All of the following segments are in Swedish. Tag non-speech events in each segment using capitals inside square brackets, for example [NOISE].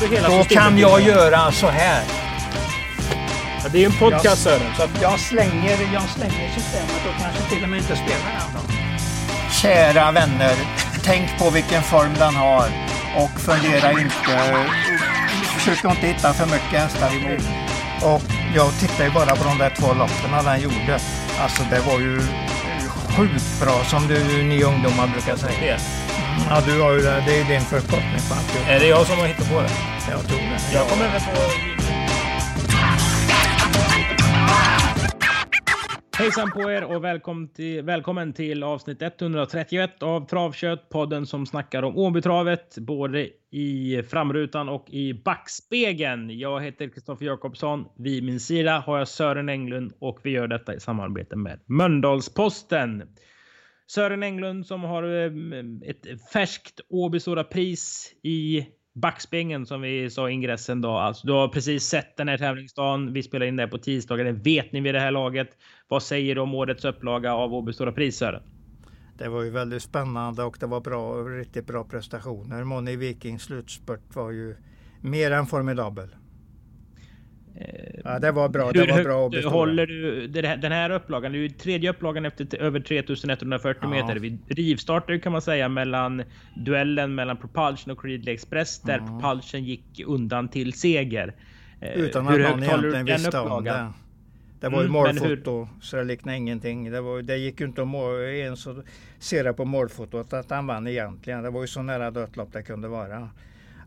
du hela Då systemet. kan jag göra så här. Ja, det är ju en podcast Sören. Så att, Jag slänger, jag slänger systemet och kanske till och med inte spelar den då. Kära vänner, tänk på vilken form den har och fundera inte. Försök inte hitta för mycket hästar emot. Och jag tittar ju bara på de där två loppen den gjorde. Alltså det var ju sjukt bra som du, ni ungdomar brukar säga. Ja, du har ju det. Det är din förkortning på alltihop. Är det jag som har hittat på det? Jag tror det. Jag kommer väl på... Hejsan på er och välkommen till, välkommen till avsnitt 131 av Travkött, podden som snackar om Åbytravet både i framrutan och i backspegeln. Jag heter Kristoffer Jakobsson. Vid min sida har jag Sören Englund och vi gör detta i samarbete med Mölndalsposten. Sören Englund som har eh, ett färskt Åby Stora Pris i backspegeln som vi sa i ingressen då. Alltså, du har precis sett den här tävlingsdagen. Vi spelar in det på tisdagar. Det vet ni vid det här laget. Vad säger du om årets upplaga av Åby Stora Pris Sören? Det var ju väldigt spännande och det var bra, riktigt bra prestationer. Moni Vikings slutspurt var ju mer än formidabel. Ja, det var bra. Det Hur var bra Stora. håller du det den här upplagan? Det är ju tredje upplagan efter över 3140 Ja. meter. Vi rivstartade kan man säga mellan duellen mellan Propulsion och Creedley Express där Mm. Propulsion gick undan till seger. Eh, Utan hur att någon egentligen den visste om upplagan? det. Det var ju Mm, målfoto så det liknade ingenting. Det, var, det gick ju inte att ens att se det på målfotot att han vann egentligen. Det var ju så nära dödlopp det kunde vara.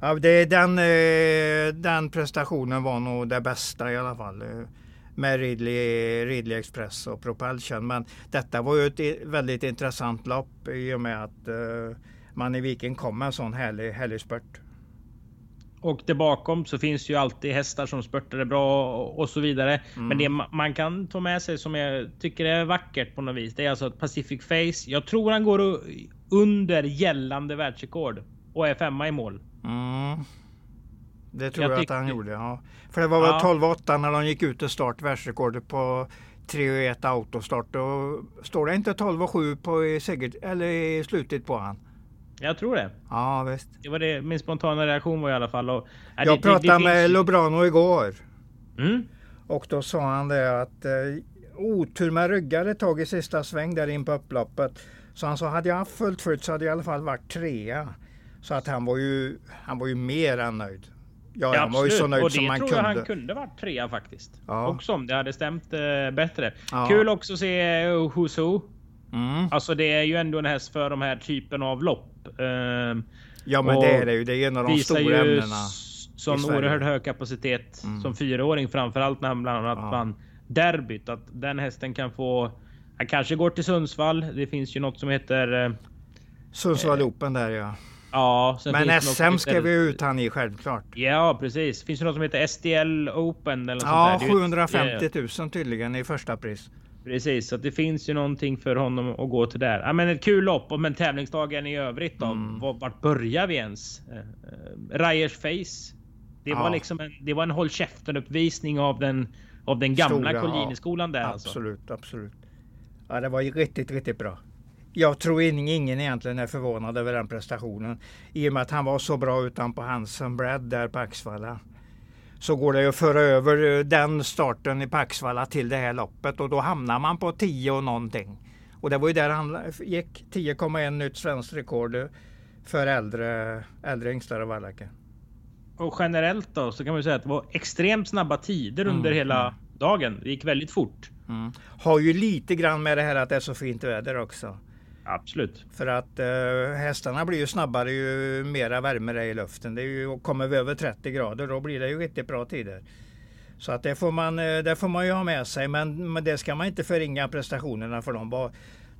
Ja, det, den, eh, den prestationen var nog det bästa i alla fall. eh, Med Ridley, Ridley Express och Propulsion. Men detta var ju ett väldigt intressant lopp i och med att uh, man i Viken kom med en sån härlig, härlig spurt. Och där bakom så finns ju alltid hästar som spurtade bra och- så vidare. Mm. Men det ma- man kan ta med sig som jag tycker är vackert på något vis. Det är alltså att Pacific Face. Jag tror han går under gällande världsrekord och är femma i mål. Mm. Det tror Jag jag, att han gjorde. Ja. För det var Ja. 12-8 när de gick ut och start världsrekordet på 3-1 autostart. Och står det inte 12-7 på i, seger, eller i slutet på han? Jag tror det. Ja visst. Det var det min spontana reaktion var i alla fall. Och, ja, Jag det- pratade det, med finns Lobrano igår. Mm. Och då sa han det att eh, otur med ryggar ett tag i sista sväng där in på upploppet. Så han sa hade jag haft fullt fullt så hade jag i alla fall varit trea. Så att han var ju, han var ju mer än nöjd. Ja, Ja, han var ju så nöjd och det som man tror kunde. jag han kunde varit trea faktiskt. Ja. Också om det hade stämt eh, bättre. Ja. Kul också att se uh, Who. Mm. Alltså det är ju ändå en häst för de här typen av lopp. Ehm, Ja men Och det är det ju. Det är en av de stora ju ämnena. s- sån i Sverige. oerhört hög kapacitet Mm. som fyraåring. Framförallt när han bland annat Ja. vann derbyt. Att den hästen kan få... Han kanske går till Sundsvall. Det finns ju något som heter... eh, Sundsvall Open där ja. Ja, Men SM ska vi ut han i självklart. Ja, precis. Finns det något som heter SDL Open eller Ja, sånt där? Det är ju ett- 750 000 tydligen i första pris. Precis, så det finns ju någonting för honom att gå till där. Ja, men ett kul lopp, och men tävlingsdagen i övrigt då? Mm. Var- Vart börjar vi ens? Uh, Ryers Face. Det var Ja. liksom en, det var en håll käften uppvisning av den av den gamla Stora, Colliniskolan där alltså. Absolut, absolut. Ja, det var ju riktigt, riktigt bra. Jag tror ingen, egentligen är förvånad över den prestationen. I och med att han var så bra utanpå Hansen Brad där på Axvalla. Så går det ju att föra över eh, den starten i Paxvalla till det här loppet och då hamnar man på 10 och någonting. Och det var ju där han gick 10,1 nytt svenskt rekord eh, för äldre, äldre yngstar och vallacker. Och generellt då så kan man ju säga att det var extremt snabba tider Mm, under hela mm. dagen. Det gick väldigt fort. Mm. Har ju lite grann med det här att det är så fint väder också. Absolut. För att eh, hästarna blir ju snabbare ju mera värme det är i luften. Det är ju, kommer vi över 30 grader då blir det ju riktigt bra tider. Så att det får man, eh, det får man ju ha med sig. Men, men det ska man inte förringa prestationerna för de var,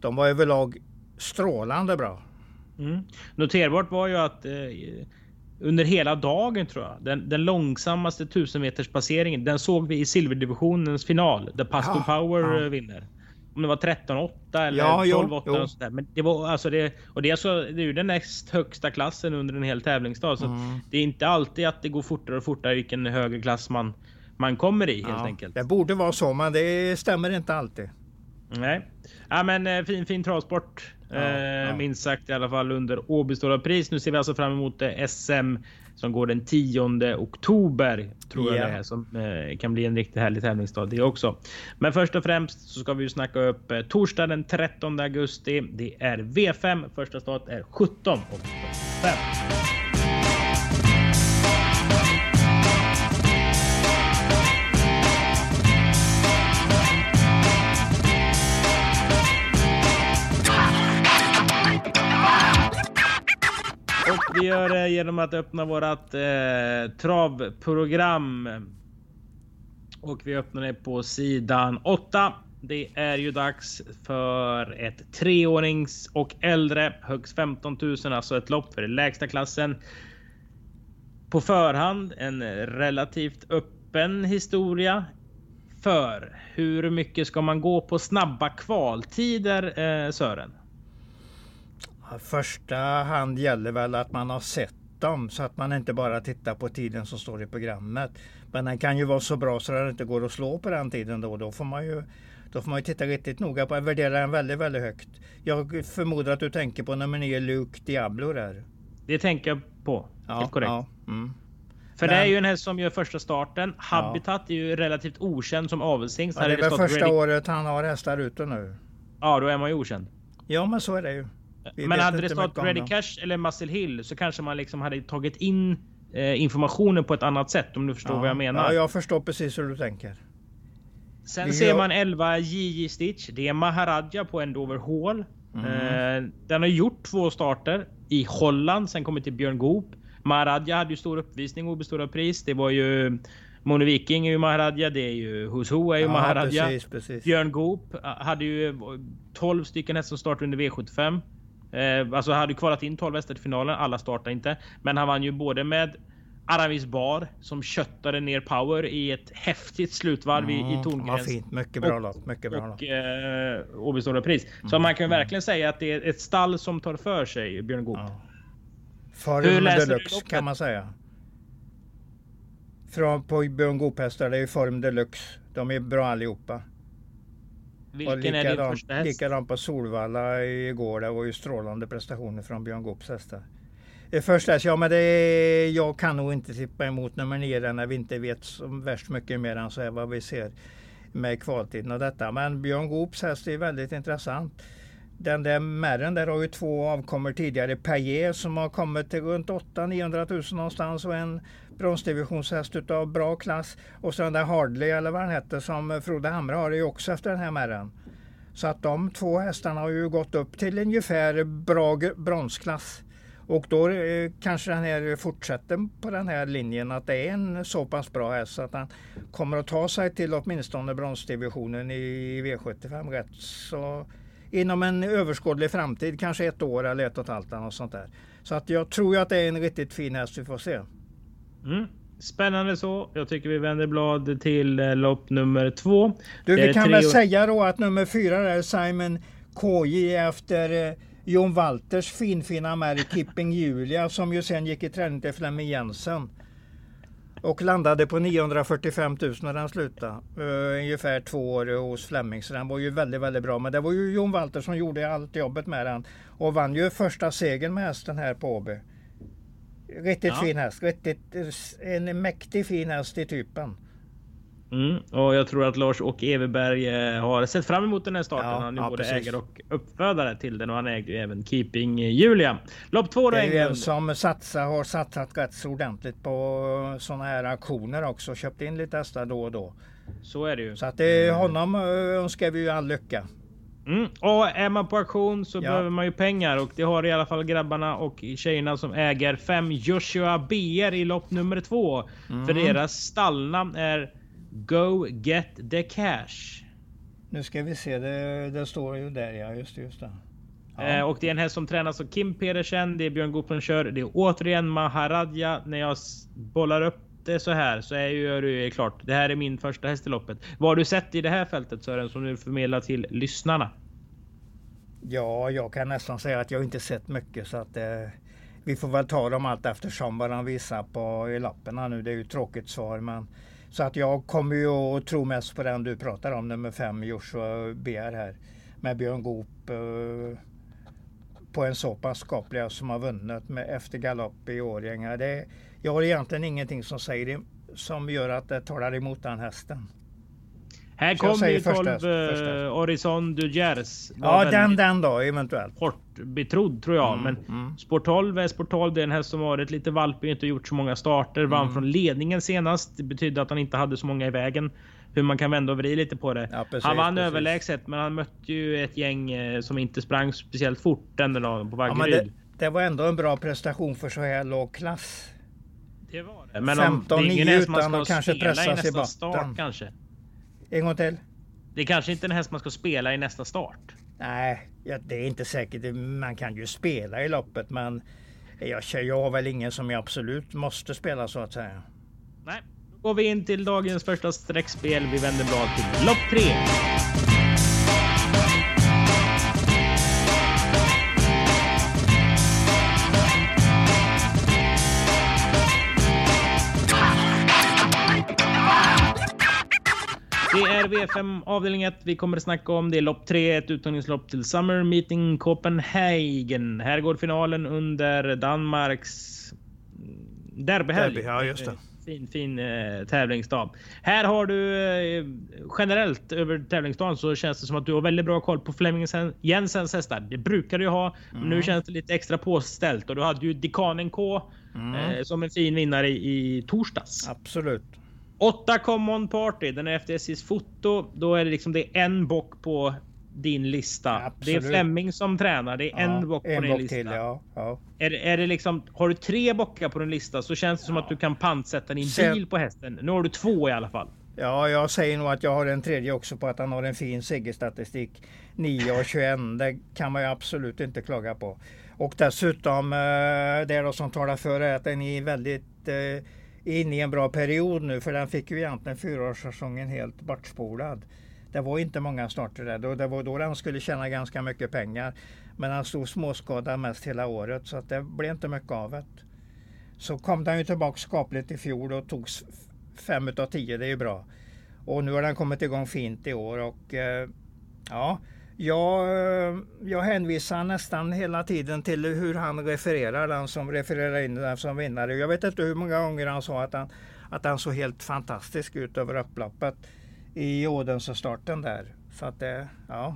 de var överlag strålande bra. Mm. Noterbart var ju att eh, under hela dagen tror jag. Den, den långsammaste 1000 meters passeringen. Den såg vi i silverdivisionens final där Pastor Ja, Power ja. eh, vinner. Om det var 13-8 eller Ja, jo, 12-8 jo. och sådär. Men det var alltså det och det är så. Det är ju den näst högsta klassen under en hel tävlingsdag. Så Mm. det är inte alltid att det går fortare och fortare vilken högre klass man man kommer i helt Ja, enkelt. Det borde vara så men det stämmer inte alltid. Nej, ja, men eh, fin, fin travsport. Ja, eh. Minst sagt i alla fall under Åby Stora Pris. Nu ser vi alltså fram emot eh, SM som går den 10 oktober tror jag yeah. det är som eh, kan bli en riktigt härlig tävlingsdag det också. Men först och främst så ska vi ju snacka upp eh, torsdag den 13 augusti. Det är V5. Första start är 17 och 5. Gör det genom att öppna vårat eh, travprogram. Och vi öppnar det på sidan 8. Det är ju dags för ett treårings och äldre högst 15 000, alltså ett lopp för den lägsta klassen. På förhand en relativt öppen historia. För hur mycket ska man gå på snabba kvaltider eh, Sören? Första hand gäller väl att man har sett dem så att man inte bara tittar på tiden som står i programmet. Men den kan ju vara så bra så att det inte går att slå på den tiden då. Då får man ju, då får man ju titta riktigt noga på den. Värdera den väldigt, väldigt högt. Jag förmodar att du tänker på nummer 9 Luke Diablo där. Det tänker jag på. Ja, Helt korrekt. Ja, mm. För Men, det är ju en häst som gör första starten. Habitat ja. är ju relativt okänd som avelshingst. Ja, det är väl första ready... året han har hästar ute nu. Ja, då är man ju okänd. Ja, men så är det ju. Vi men hade det stått Ready Cash eller Muscle Hill så kanske man liksom hade tagit in eh, informationen på ett annat sätt om du förstår ja, vad jag menar. Ja, jag förstår precis hur du tänker. Sen Vi ser man 11 JJ Stitch. Det är Maharaja på Endover Hall. Mm. Eh, den har gjort två starter i Holland, sen kommit till Björn Goop. Maharaja hade ju stor uppvisning och består pris. Det var ju Moni Viking är ju Maharaja, det är ju Who's Who är ju ja, Maharaja. Precis, precis. Björn Goop hade ju 12 stycken hästar som startade under V75. Eh, alltså hade kvalat in 12 hästar till finalen. Alla startade inte. Men han vann ju både med Aramis Bar som köttade ner power i ett häftigt slutvarv mm, i, i Torngräns. fint. Mycket bra lopp. Mycket bra och, eh, Åby Stora Pris. Så mm, man kan mm. verkligen säga att det är ett stall som tar för sig Björn Goop. Ja. Form deluxe kan man säga. Från på Björn Goop hästar, det är form deluxe. De är bra allihopa. Vilken är din första häst? Likadant på Solvalla igår. Det var ju strålande prestationer från Björn Goops hästar. Första häst, ja men det, jag kan nog inte tippa emot nummer 9 när vi inte vet så värst mycket mer än så här vad vi ser med kvaltiden och detta. Men Björn Goops häst är väldigt intressant. Den där märren där har ju två avkommor tidigare. Paillet som har kommit till runt 800-900 000 någonstans och en bronsdivisionshäst utav bra klass. Och så den där Hardley eller vad den hette som Frode Hamre har är ju också efter den här märren. Så att de två hästarna har ju gått upp till ungefär bra bronsklass. Och då eh, kanske den här fortsätter på den här linjen att det är en så pass bra häst så att han kommer att ta sig till åtminstone bronsdivisionen i V75 rätt så inom en överskådlig framtid, kanske ett år eller ett och ett halvt eller något sånt där. Så att jag tror att det är en riktigt fin häst vi får se. Mm. Spännande så. Jag tycker vi vänder blad till eh, lopp nummer två. Du, vi kan väl säga då att nummer fyra är Simon KJ efter eh, Jon Walters finfina märk Kipping Julia som ju sen gick i träning till Flemming Jensen. Och landade på 945 000 när den slutade. Uh, ungefär två år hos Flemming. Så den var ju väldigt, väldigt bra. Men det var ju Jon Walter som gjorde allt jobbet med den. Och vann ju första segern med hästen här på Åby. Riktigt ja. fin häst. Riktigt, en mäktig fin häst i typen. Mm, och jag tror att Lars och Everberg eh, har sett fram emot den här starten. Ja, han är ja, både ägare och uppfödare till den och han äger ju även Keeping Julia. Lopp två då Det är ju en som satsar, har satsat rätt så ordentligt på sådana här aktioner också. Köpt in lite hästar då och då. Så är det ju. Så att det, mm. honom eh, önskar vi ju all lycka. Mm. Och är man på auktion så ja. behöver man ju pengar och det har i alla fall grabbarna och tjejerna som äger fem Joshua BR i lopp nummer två. Mm. För deras stallnamn är Go Get The Cash. Nu ska vi se, det, det står ju där ja, just det. Just det. Ja. Eh, och det är en häst som tränas av Kim Pedersen, det är Björn Goop som kör, det är återigen Maharadja. När jag bollar upp inte så här så är ju det klart. Det här är min första häst i loppet. Vad har du sett i det här fältet Sören som du förmedlar till lyssnarna? Ja, jag kan nästan säga att jag inte sett mycket så att eh, vi får väl ta dem allt eftersom vad de visar på i lapparna nu. Det är ju ett tråkigt svar men Så att jag kommer ju att tro mest på den du pratar om, nummer fem, Joshua BR här. Med Björn Goop eh, på en så pass skaplig som har vunnit med efter galopp i Årjänga. Det, jag har egentligen ingenting som säger det, som gör att det talar emot den hästen. Här kommer ju 12 uh, Horizon du Gers. Ja, den, den då eventuellt. Hårt betrodd tror jag. Mm, men mm. Sport 12 är Sport 12. Det är en häst som varit lite valpig, inte gjort så många starter. Vann mm. från ledningen senast. Det betydde att han inte hade så många i vägen. Hur man kan vända och vrida lite på det. Ja, precis, han vann precis. överlägset, men han mötte ju ett gäng eh, som inte sprang speciellt fort den dagen på Vaggeryd. Ja, det, det var ändå en bra prestation för så här låg klass. Det var det. Men 15 9 utan att kanske pressas i botten. Start, kanske. En gång till. Det är kanske inte en häst man ska spela i nästa start. Nej, det är inte säkert. Man kan ju spela i loppet, men jag, jag har väl ingen som jag absolut måste spela så att säga. Nej, då går vi in till dagens första streckspel. Vi vänder blad till lopp tre. V5 avdelning 1 vi kommer att snacka om. Det är lopp 3, ett uttagningslopp till Summer Meeting Copenhagen. Här går finalen under Danmarks derbyhelg. Derby, ja, just det. Fin, fin eh, tävlingsdag. Här har du eh, generellt över tävlingsdagen så känns det som att du har väldigt bra koll på Flemming Jensens hästar. Det brukar du ha, mm. men nu känns det lite extra påställt och du hade ju Dikanen K mm. eh, som en fin vinnare i, i torsdags. Absolut. 8 Common Party, den är efter SJs foto. Då är det liksom det är en bock på din lista. Absolut. Det är Flemming som tränar. Det är ja, en bock på en din bock lista. Till, ja. Ja. Är, är det liksom, har du tre bockar på din lista så känns det som att du kan pantsätta din Sen, bil på hästen. Nu har du två i alla fall. Ja, jag säger nog att jag har en tredje också på att han har en fin segerstatistik. 9 och 21, det kan man ju absolut inte klaga på. Och dessutom, eh, det då som talar för är att den är väldigt in inne i en bra period nu för den fick ju egentligen fyraårssäsongen helt bortspolad. Det var inte många starter där. Det var då den skulle tjäna ganska mycket pengar. Men han stod småskadad mest hela året så att det blev inte mycket av det. Så kom den ju tillbaka skapligt i fjol och tog fem utav tio. Det är ju bra. Och nu har den kommit igång fint i år och eh, ja, eh, jag, hänvisar nästan hela tiden till hur han refererar, den som refererar in den som vinnare. Jag vet inte hur många gånger han sa att han, att han såg helt fantastisk ut över upploppet i Odense-starten där. Så att det, ja.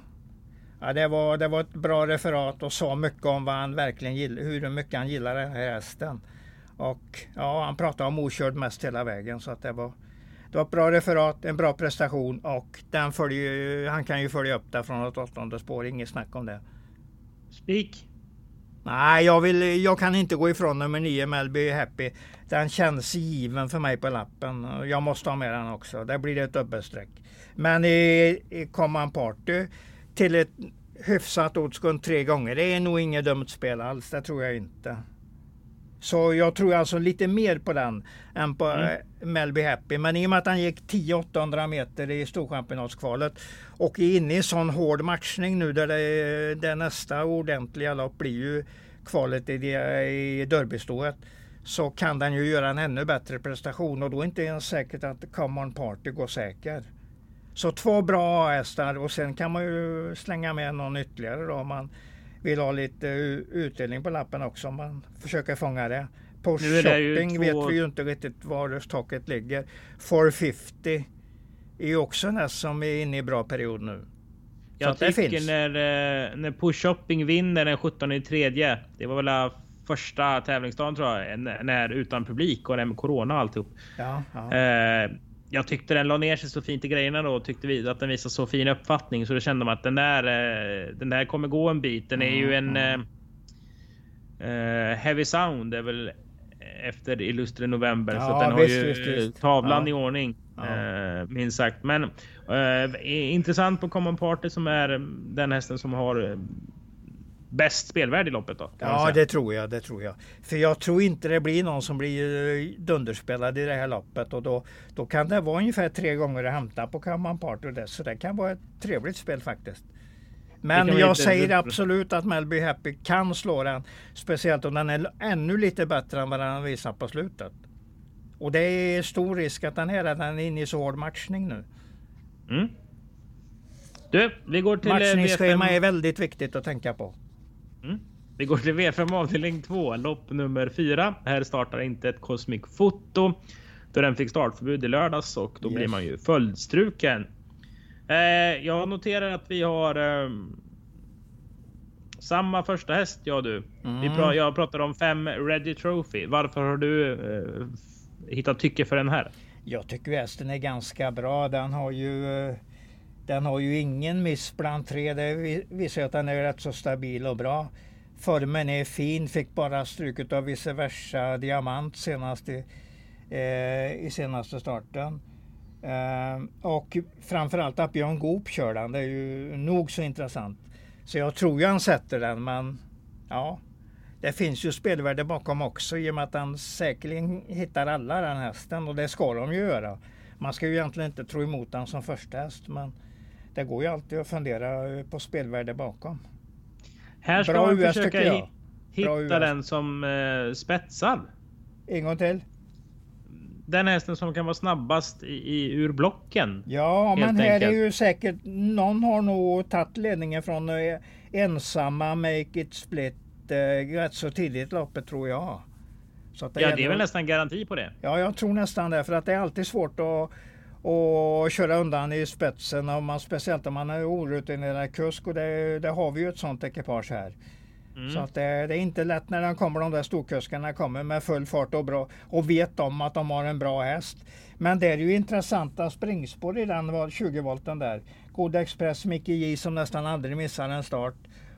Ja, det, var, det var ett bra referat och sa mycket om vad han verkligen gill, hur mycket han gillar den här hästen. Och ja, han pratade om okörd mest hela vägen så att det var, det var ett bra referat, en bra prestation och den följer, han kan ju följa upp det från ett åttonde spår, inget snack om det. Spik? Nej, jag, vill, jag kan inte gå ifrån nummer 9 Melby Happy. Den känns given för mig på lappen. Jag måste ha med den också. Det blir ett dubbelstreck. Men i, i Common Party till ett hyfsat odds tre gånger. Det är nog inget dumt spel alls. Det tror jag inte. Så jag tror alltså lite mer på den än på mm. Eh, Melby Happy. Men i och med att han gick 10-800 meter i Storchampionatskvalet och är inne i sån hård matchning nu där det, det nästa ordentliga lopp blir ju kvalet i, i derbystået så kan den ju göra en ännu bättre prestation och då är det inte ens säkert att Common Party går säker. Så två bra hästar och sen kan man ju slänga med någon ytterligare då om man vill ha lite utdelning på lappen också om man försöker fånga det. På shopping två... vet vi ju inte riktigt var taket ligger. 450 är ju också en häst som är inne i bra period nu. Jag tycker när, eh, när Push Shopping vinner den 17 i tredje. Det var väl första tävlingsdagen tror jag. När utan publik och med corona och alltihop. Ja, ja. Eh, jag tyckte den la ner sig så fint i grejerna då tyckte vi att den visade så fin uppfattning så då kände man att den där, eh, den där kommer gå en bit. Den är ju en mm. uh, Heavy Sound är väl efter Illustre November ja, så den visst, har ju visst, tavlan ja. i ordning. Ja. Minst sagt. Men intressant på Common Party som är den hästen som har bäst spelvärde i loppet då? Ja, det tror jag. Det tror jag. För jag tror inte det blir någon som blir eh, dunderspelad i det här loppet och då, då kan det vara ungefär tre gånger att hämta på Common Party och det, så det kan vara ett trevligt spel faktiskt. Men jag säger det... absolut att Melby Happy kan slå den. Speciellt om den är ännu lite bättre än vad den visar på slutet. Och det är stor risk att den här är inne i så hård matchning nu. Mm. Du, vi går till eh, Matchningsschema V5. är väldigt viktigt att tänka på. Mm. Vi går till V5 avdelning 2, lopp nummer 4. Här startar inte ett Cosmic Foto. Då den fick startförbud i lördags och då yes. blir man ju följdstruken. Eh, jag noterar att vi har eh, samma första häst, jag och du. Mm. Vi pra jag pratar om fem Ready Trophy. Varför har du eh, hittat tycke för den här? Jag tycker hästen är ganska bra. Den har ju eh, den har ju ingen miss bland tre. Det visar att den är rätt så stabil och bra. Formen är fin. Fick bara stryk av vice versa diamant senast i, eh, i senaste starten. Eh, och framförallt att Björn Goop kör den. Det är ju nog så intressant. Så jag tror ju han sätter den, men ja. Det finns ju spelvärde bakom också i och med att han säkerligen hittar alla den hästen och det ska de ju göra. Man ska ju egentligen inte tro emot den som första häst men det går ju alltid att fundera på spelvärde bakom. Här ska Bra man US, försöka hitta den som eh, spetsar. En gång till. Den hästen som kan vara snabbast i, i ur blocken. Ja, men här enkelt. är ju säkert någon har nog tagit ledningen från eh, ensamma Make It Split eh, rätt så tidigt loppet tror jag. Så det ja, det är väl nästan garanti på det. Ja, jag tror nästan det. För att det är alltid svårt att och köra undan i spetsen. Om man, speciellt om man är orutinerad kusk och det, det, har vi ju ett sånt ekipage här. Mm. Så att det, det, är inte lätt när de kommer, de där storkuskarna kommer med full fart och bra och vet om att de har en bra häst. Men det är ju intressanta springspår i den 20 volten där. God Express, Micke J som nästan aldrig missar en start.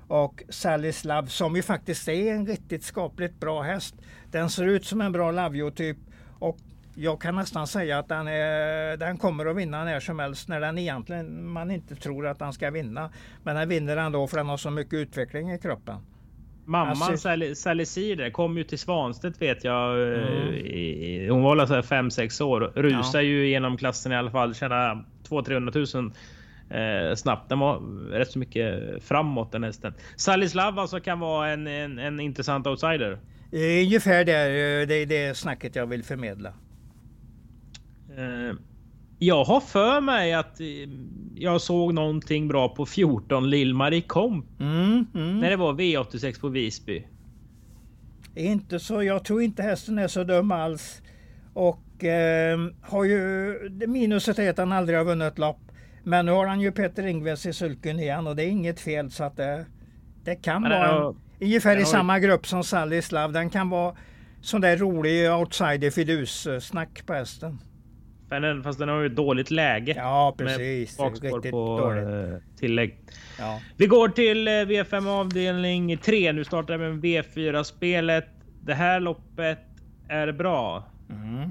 Och Sallys Love som ju faktiskt är en riktigt skapligt bra häst. Den ser ut som en bra Lavio-typ och jag kan nästan säga att den, är, den kommer att vinna när som helst när den egentligen man inte tror att den ska vinna. Men den vinner ändå för den har så mycket utveckling i kroppen. Mamman alltså, Sally Cider kom ju till Svanstedt vet jag. Mm. hon var alltså 5-6 år. Rusar ja. ju genom klassen i alla fall. Tjänar 200-300 000 eh, snabbt. Den var rätt så mycket framåt den hästen. Sallys Love alltså kan vara en, en, en intressant outsider. Ungefär där, det är det snacket jag vill förmedla. Eh, jag har för mig att eh, jag såg någonting bra på 14 Lill-Marie Komp. Mm, mm. När det var V86 på Visby. Inte så. Jag tror inte hästen är så dum alls. Och eh, har ju minuset är att han aldrig har vunnit lopp. Men nu har han ju Peter Ingves i sulken igen och det är inget fel så att det, det kan Men vara har, ungefär i har, samma grupp som Sally Slav. Den kan vara sån där rolig outsider fidus snack på hästen. Den, fast den har ju ett dåligt läge. Ja, precis. Med bakspår på dåligt. Eh, tillägg. Ja. Vi går till eh, V5 avdelning 3. Nu startar vi med V4 spelet. Det här loppet är bra. Mm.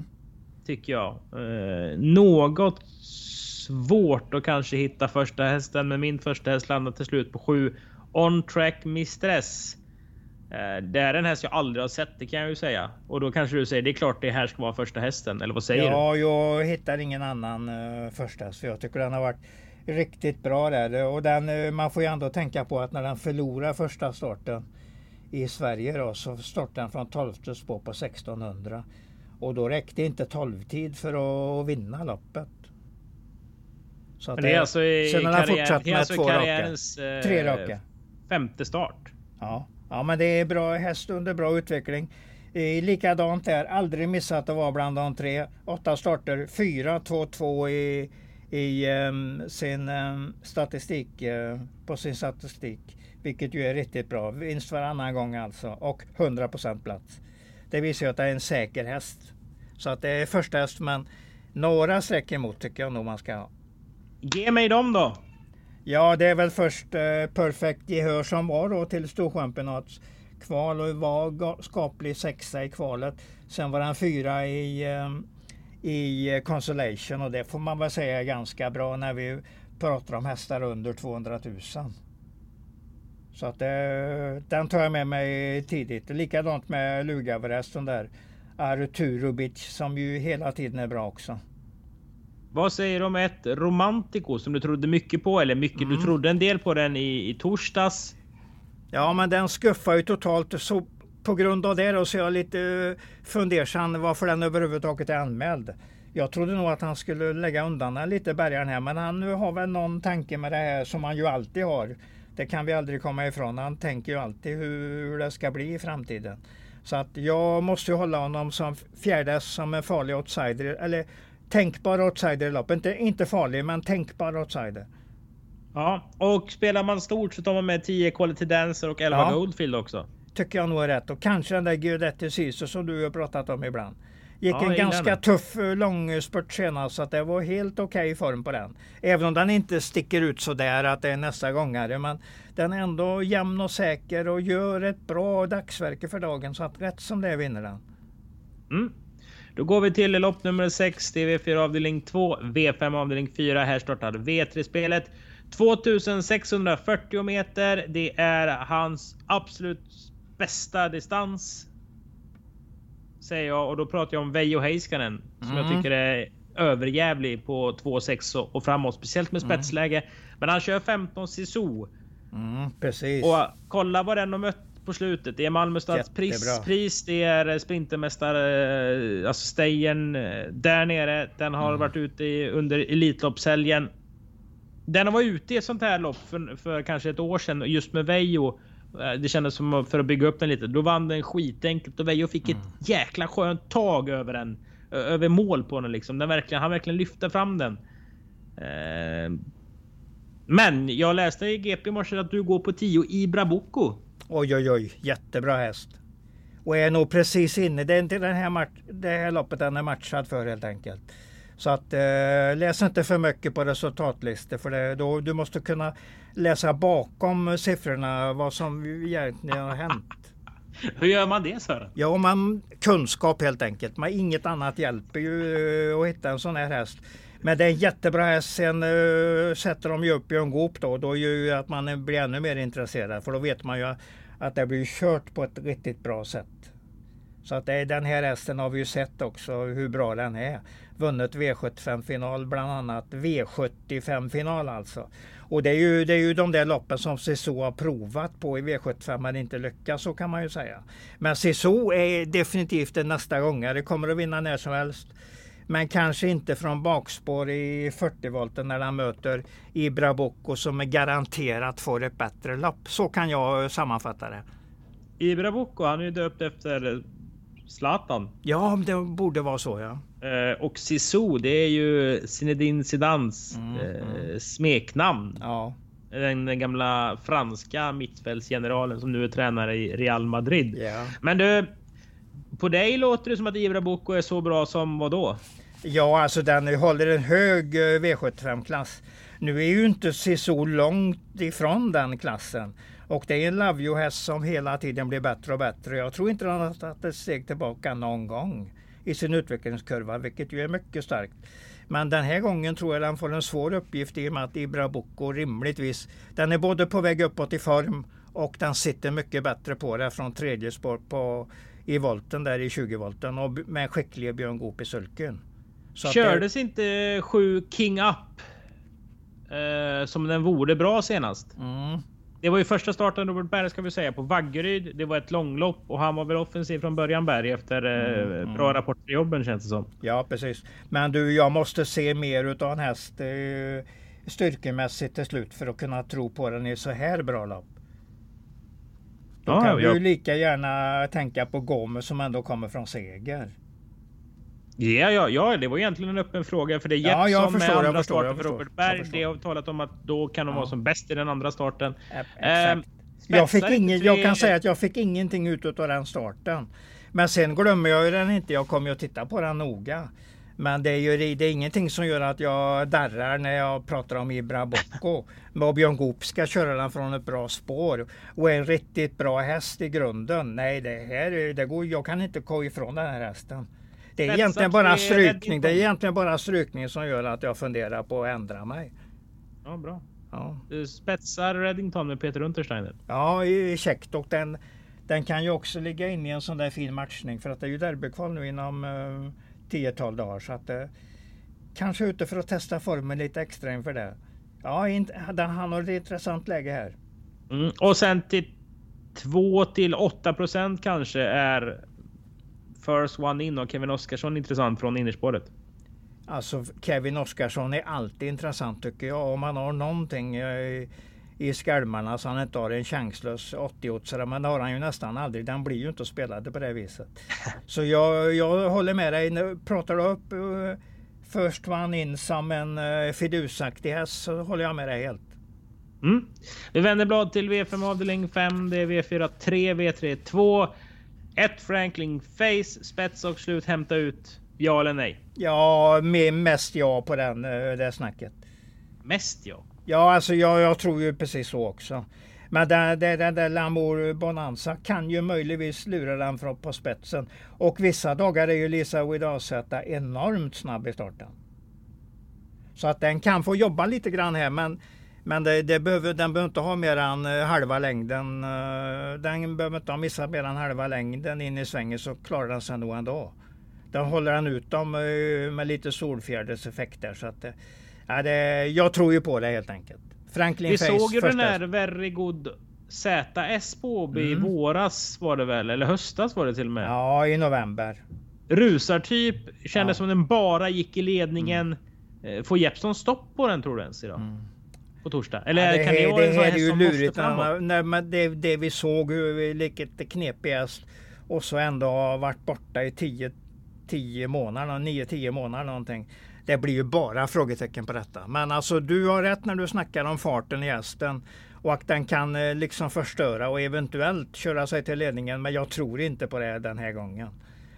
Tycker jag. Eh, något svårt att kanske hitta första hästen, men min första häst landade till slut på 7 On Track Mistress. Eh, det är en häst jag aldrig har sett, det kan jag ju säga. Och då kanske du säger det är klart det här ska vara första hästen, eller vad säger ja, du? Ja, jag hittar ingen annan uh, första häst, för jag tycker den har varit riktigt bra där. Och den, uh, man får ju ändå tänka på att när den förlorar första starten i Sverige då, så startade den från 12 spår på 1600. Och då räckte inte 12 tid för att vinna loppet. Så att Men det är alltså i sen karriär, fortsatt med alltså två raka. Tre raka. Femte start. Ja. Ja, men det är bra häst under bra utveckling. Eh, likadant där, aldrig missat att vara bland de tre. Åtta starter, fyra, två, två i, i um, sin um, statistik, uh, på sin statistik. Vilket ju är riktigt bra. Vinst varannan gång alltså och 100% plats. Det visar ju att det är en säker häst. Så att det är första häst, men några streck emot tycker jag nog man ska ha. Ge mig dem då! Ja, det är väl först eh, Perfect Gehör som var då till Storchampionatskval och var skaplig sexa i kvalet. Sen var han fyra i, eh, i Consolation och det får man väl säga är ganska bra när vi pratar om hästar under 200 000. Så att det, den tar jag med mig tidigt. Likadant med Lugavrästen där. Arturobic som ju hela tiden är bra också. Vad säger du om ett Romantico som du trodde mycket på? Eller mycket, mm. du trodde en del på den i, i torsdags. Ja, men den skuffar ju totalt så på grund av det då, så är jag lite eh, fundersam varför den överhuvudtaget är anmäld. Jag trodde nog att han skulle lägga undan den lite bärgaren här men han har väl någon tanke med det här som han ju alltid har. Det kan vi aldrig komma ifrån. Han tänker ju alltid hur det ska bli i framtiden. Så att jag måste hålla honom som fjärde som en farlig outsider. Eller tänkbar outsider i loppet. Inte, inte farlig men tänkbar outsider. Ja, och spelar man stort så tar man med 10 Quality Dancer och 11 ja. Goldfield också. Tycker jag nog är rätt. Och kanske den där Guidetti Sisu som du har pratat om ibland. Gick ja, en ganska den. tuff eh, långspurt senast så att det var helt okej okay form på den. Även om den inte sticker ut så där att det är nästa gångare. Men den är ändå jämn och säker och gör ett bra dagsverke för dagen. Så att rätt som det är vinner den. Mm. Då går vi till lopp nummer 6, TV4 avdelning 2, V5 avdelning 4. Här startar V3-spelet. 2640 meter. Det är hans absolut bästa distans säger jag och då pratar jag om Veijo Heiskanen som mm. jag tycker är överjävlig på 2,6 och, framåt, speciellt med mm. spetsläge. Mm. Men han kör 15 Sisu. Mm, precis. Och kolla vad den har mött på slutet. Det är Malmö stads pris, pris, det är Sprintermästare, alltså Stejern eh, där nere. Den har mm. varit ute i, under Elitloppshelgen. Den har varit ute i ett sånt här lopp för, för kanske ett år sedan just med Veijo Eh, det kändes som för att bygga upp den lite. Då vann den skitenkelt och Veijo fick ett mm. jäkla skönt tag över den. Över mål på den liksom. Den verkligen, han verkligen lyfte fram den. Eh, men jag läste i GP i morse att du går på 10 Ibra Boko. Oj oj oj, jättebra häst. Och är nog precis inne. Det är inte den här match, det här loppet den är matchad för helt enkelt. Så att eh, läs inte för mycket på resultatlistor för det, då, du måste kunna läsa bakom siffrorna vad som egentligen har hänt. [LAUGHS] Hur gör man det Sören? Ja, man, kunskap helt enkelt. Man, inget annat hjälper ju uh, att hitta en sån här häst. Men det är en jättebra häst. Sen uh, sätter de ju upp Björn Goop då. Då gör ju att man blir ännu mer intresserad. För då vet man ju att det blir kört på ett riktigt bra sätt. Så att det, den här hästen har vi ju sett också hur bra den är. Vunnit V75-final bland annat. V75-final alltså. Och det är, ju, det är ju de där loppen som Sisu har provat på i V75 men inte lyckats. så kan man ju säga. Men Sisu är definitivt en nästa gångare. Kommer att vinna när som helst. Men kanske inte från bakspår i 40 volten när han möter Ibra Bocco som är garanterat får ett bättre lopp. Så kan jag sammanfatta det. Ibra Bocco, han är ju döpt efter Zlatan. Ja, det borde vara så ja. Eh, och Sisu, det är ju Zinedine Zidans mm, eh, mm. smeknamn. Ja. Den, gamla franska mittfältsgeneralen som nu är tränare i Real Madrid. Yeah. Men du, på dig låter det som att Ibra Boko är så bra som vad då? Ja, alltså den håller en hög eh, V75-klass. Nu är ju inte Sisu långt ifrån den klassen. Och det är en Love You-häst som hela tiden blir bättre och bättre. Jag tror inte den har tagit ett steg tillbaka någon gång i sin utvecklingskurva, vilket ju är mycket starkt. Men den här gången tror jag den får en svår uppgift i och med att Ibra Boko rimligtvis, den är både på väg uppåt i form och den sitter mycket bättre på det från tredje spår på, i volten där i 20 volten och med en skicklig Björn Goop i sulken. Så Kördes det... inte 7 King Up eh, som den vore bra senast? Mm. Det var ju första starten Robert Berg ska vi säga på Vaggeryd. Det var ett långlopp och han var väl offensiv från början Berg efter eh, mm, mm. bra rapporter i jobben känns det som. Ja precis. Men du, jag måste se mer utav en häst eh, styrkemässigt till slut för att kunna tro på den i så här bra lopp. Då ja, kan jag... du lika gärna tänka på Gomes som ändå kommer från seger. Ja, ja, ja, det var egentligen en öppen fråga för det är ja, jag förstår, med andra förstår, starten för Robert Berg. Det har talat om att då kan de ja. vara som bäst i den andra starten. Eh, jag, fick ingen, jag kan säga att jag fick ingenting ut av den starten. Men sen glömmer jag ju den inte. Jag kommer ju att titta på den noga. Men det är ju det är ingenting som gör att jag darrar när jag pratar om Ibra Bocco. Och Björn Goop ska köra den från ett bra spår och en riktigt bra häst i grunden. Nej, det här det går, jag kan inte gå ifrån den här hästen. Det är egentligen bara strykning. Det är egentligen bara strykning som gör att jag funderar på att ändra mig. Ja, bra. Ja. Du spetsar Reddington med Peter Untersteiner? Ja, käckt och den, den kan ju också ligga in i en sån där fin matchning för att det är ju derbykval nu inom 10-12 dagar så att uh, kanske ute för att testa formen lite extra inför det. Ja, han har ett intressant läge här. Mm. Och sen till 2 till 8 procent kanske är First One In och Kevin Oskarsson intressant från innerspåret. Alltså Kevin Oskarsson är alltid intressant tycker jag. Om man har någonting eh, i skälmarna så han inte har en chanslös 80-åtsare. Men det har han ju nästan aldrig. Den blir ju inte spelad på det viset. [LAUGHS] Så jag, jag håller med dig. Pratar du upp uh, First One In som en uh, fidusaktig häst så håller jag med dig helt. Mm. Vi vänder blad till V5 avdelning 5. Det är V4 3, V3 2. 1 Franklin Face, spets och slut hämta ut. Ja eller nej? Ja, mest ja på den, eh, det snacket. Mest ja? Ja, alltså jag, jag tror ju precis så också. Men den där, där Lamour Bonanza kan ju möjligtvis lura den från på spetsen. Och vissa dagar är ju Lisa Widazeta enormt snabb i starten. Så att den kan få jobba lite grann här men, men det, det behöver, den behöver inte ha mer än eh, halva längden. Eh, den behöver inte ha missat mer än halva längden in i svängen så klarar den sig nog ändå. Den håller den ut dem eh, med lite solfjäderseffekt där. Så att, Ja, det, jag tror ju på det helt enkelt. Franklin Vi Face, såg ju den här Very Good ZS på mm. i våras var det väl? Eller höstas var det till och med? Ja, i november. Rusartyp. Kändes ja. som den bara gick i ledningen. Mm. Eh, får Jeppson stopp på den tror du ens idag? Mm. På torsdag? Eller ja, det, kan det vara en sån häst som lurigt, måste när, när, det, det vi såg, vilket knepigast och så ändå varit borta i 10 10 månader, 9-10 månader någonting. Det blir ju bara frågetecken på detta. Men alltså du har rätt när du snackar om farten i hästen och att den kan eh, liksom förstöra och eventuellt köra sig till ledningen. Men jag tror inte på det den här gången.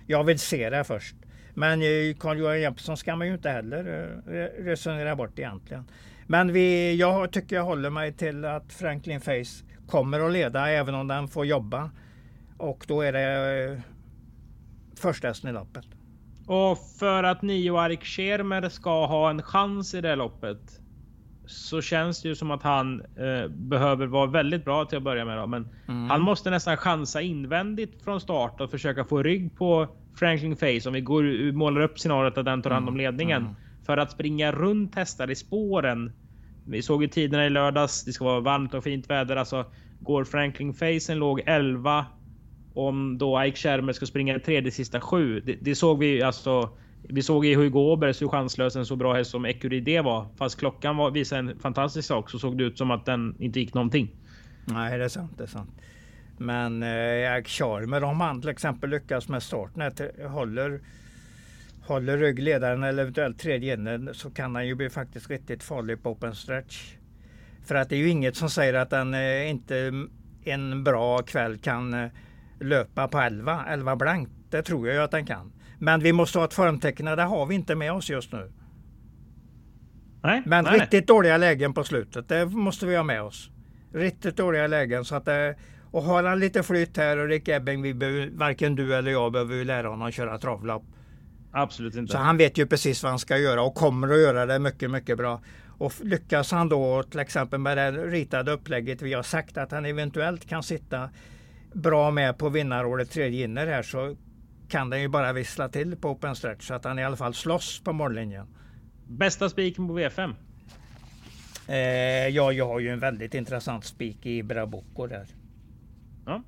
Jag vill se det först. Men eh, Carl-Johan Jeppsson ska man ju inte heller eh, resonera bort egentligen. Men vi, jag tycker jag håller mig till att Franklin Face kommer att leda även om den får jobba. Och då är det första hästen i loppet. Och för att Nio Arik Schermer ska ha en chans i det loppet. Så känns det ju som att han eh, behöver vara väldigt bra till att börja med. Då. Men mm. han måste nästan chansa invändigt från start och försöka få rygg på Franklin Face. Om vi går, målar upp scenariot att den tar hand om mm. ledningen. Mm. För att springa runt hästar i spåren. Vi såg ju tiderna i lördags. Det ska vara varmt och fint väder. Alltså går Franklin Face en låg 11 om då Ike Schermer ska springa tredje sista sju. Det, det, såg vi alltså. Vi såg i Hugo Åbergs hur chanslös en så bra häst som Ecuride var. Fast klockan var, visade en fantastisk sak så såg det ut som att den inte gick någonting. Nej, det är sant. Det är sant. Men eh, Ike Schermer, om han till exempel lyckas med starten, håller håller ryggledaren eller eventuellt tredje änden så kan han ju bli faktiskt riktigt farlig på open stretch. För att det är ju inget som säger att den eh, inte en bra kväll kan eh, löpa på 11, 11 blankt. Det tror jag ju att den kan. Men vi måste ha ett formtecken, det har vi inte med oss just nu. Nej, Men nej, riktigt dåliga lägen på slutet, det måste vi ha med oss. Riktigt dåliga lägen. Så att det, och har han lite flytt här och Rick Ebbing, vi behöver, varken du eller jag behöver lära honom att köra travlopp. Absolut inte. Så han vet ju precis vad han ska göra och kommer att göra det mycket, mycket bra. Och lyckas han då till exempel med det ritade upplägget vi har sagt att han eventuellt kan sitta bra med på vinnarrådet tredje inner här så kan den ju bara vissla till på open stretch så att han i alla fall slåss på mållinjen. Bästa spiken på V5? Eh, ja, jag har ju en väldigt intressant spik i Brabucco där. Ja.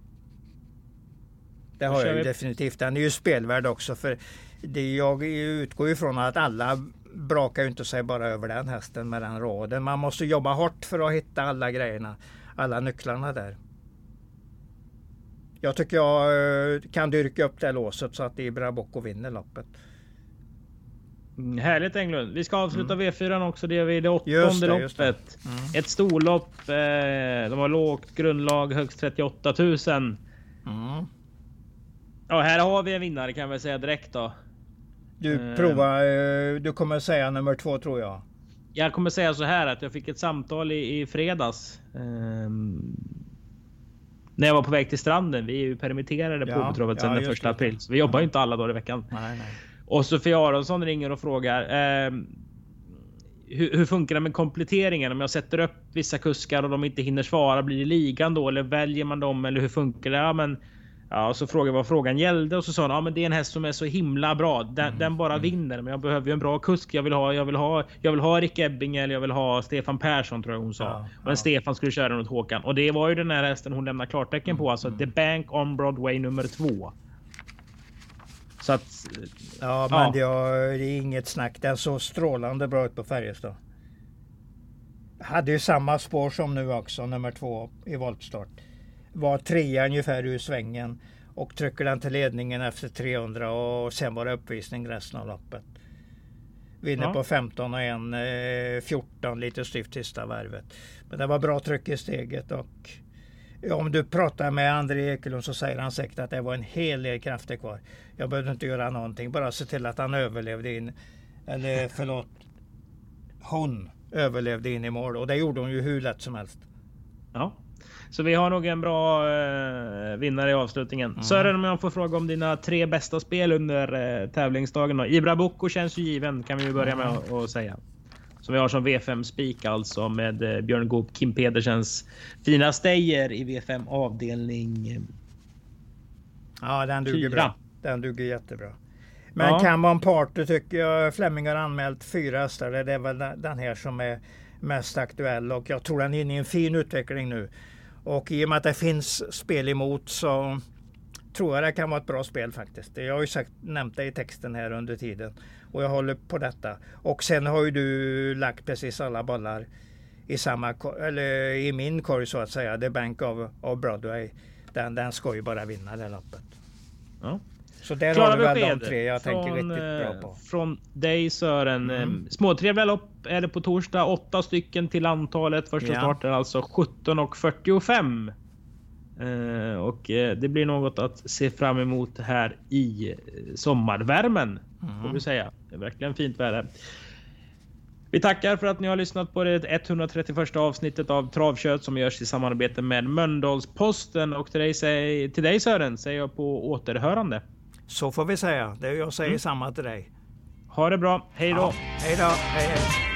Det har jag ju definitivt. Den är ju spelvärd också för det, jag utgår ifrån att alla brakar ju inte sig bara över den hästen med den raden. Man måste jobba hårt för att hitta alla grejerna, alla nycklarna där. Jag tycker jag eh, kan dyrka upp det låset så att Ibra Bocco vinner loppet. Mm, härligt Englund. Vi ska avsluta mm. V4 också. Det är vi det åttonde det, loppet. Mm. Ett storlopp. Eh, de har lågt grundlag, högst 38 000. Mm. Ja, här har vi en vinnare kan vi säga direkt då. Du. Eh, du kommer säga nummer två tror jag. Jag kommer säga så här att jag fick ett samtal i, i fredags. Eh, när jag var på väg till stranden. Vi är ju permitterade på ja, Obetravet sedan ja, den första april. Så vi jobbar ju inte alla dagar i veckan. Nej, nej. Och Sofie Aronsson ringer och frågar. Eh, hur, hur, funkar det med kompletteringen? Om jag sätter upp vissa kuskar och de inte hinner svara, blir det ligan då? Eller väljer man dem? Eller hur funkar det? Ja, men Ja, så frågade jag vad frågan gällde och så sa han ja, men det är en häst som är så himla bra. Den, mm. den bara mm. vinner. Men jag behöver ju en bra kusk. Jag vill ha. Jag vill ha. Jag vill ha Rick Ebbing eller jag vill ha Stefan Persson tror jag hon sa. Ja, och ja. Stefan skulle köra den åt Håkan och det var ju den här hästen hon lämnar klartecken på, alltså mm. The Bank on Broadway nummer två. Så att. Ja, men ja. Det, är inget snack. Den såg strålande bra ut på Färjestad. Hade ju samma spår som nu också, nummer två i voltstart var trea ungefär ur svängen och trycker den till ledningen efter 300 och sen var det uppvisning resten av loppet. Vinner ja. på 15 och en, eh, 14 lite styvt sista varvet. Men det var bra tryck i steget och om du pratar med André Ekelund så säger han säkert att det var en hel del krafter kvar. Jag behövde inte göra någonting, bara se till att han överlevde in. Eller [LAUGHS] förlåt, hon överlevde in i mål och det gjorde hon ju hur lätt som helst. Ja, så vi har nog en bra eh, vinnare i avslutningen. Mm. Sören, om jag får fråga om dina tre bästa spel under eh, tävlingsdagen. Då. Ibra Boko känns ju given kan vi börja med att mm. säga. Som vi har som V5 spik alltså med eh, Björn Goop, Kim Pedersens fina Steyer i V5 avdelning. Ja, den duger 4. bra. Den duger jättebra. Men ja. Cambon Party tycker jag Flemming har anmält fyra hästar. Det är väl den här som är mest aktuell och jag tror den är inne i en fin utveckling nu. Och i och med att det finns spel emot så tror jag det kan vara ett bra spel faktiskt. Jag har ju sagt, nämnt det i texten här under tiden och jag håller på detta. Och sen har ju du lagt precis alla bollar i samma eller i min korg så att säga. The Bank of, of Broadway. Den, den ska ju bara vinna det loppet. Ja. Så där Klara har du väl de tre jag från, tänker riktigt bra på. Från dig Sören. Mm. Småtrevliga lopp är det på torsdag. Åtta stycken till antalet. Första ja. starten alltså 17.45. Uh, och uh, det blir något att se fram emot här i sommarvärmen. Mm. Får vi säga. Det är verkligen fint väder. Vi tackar för att ni har lyssnat på det 131 avsnittet av Travkött som görs i samarbete med Mölndalsposten. Och till dig, till dig Sören säger jag på återhörande. Så får vi säga. Jag säger mm. samma till dig. Ha det bra. Hej då. Ja, hej då. Hej, hej.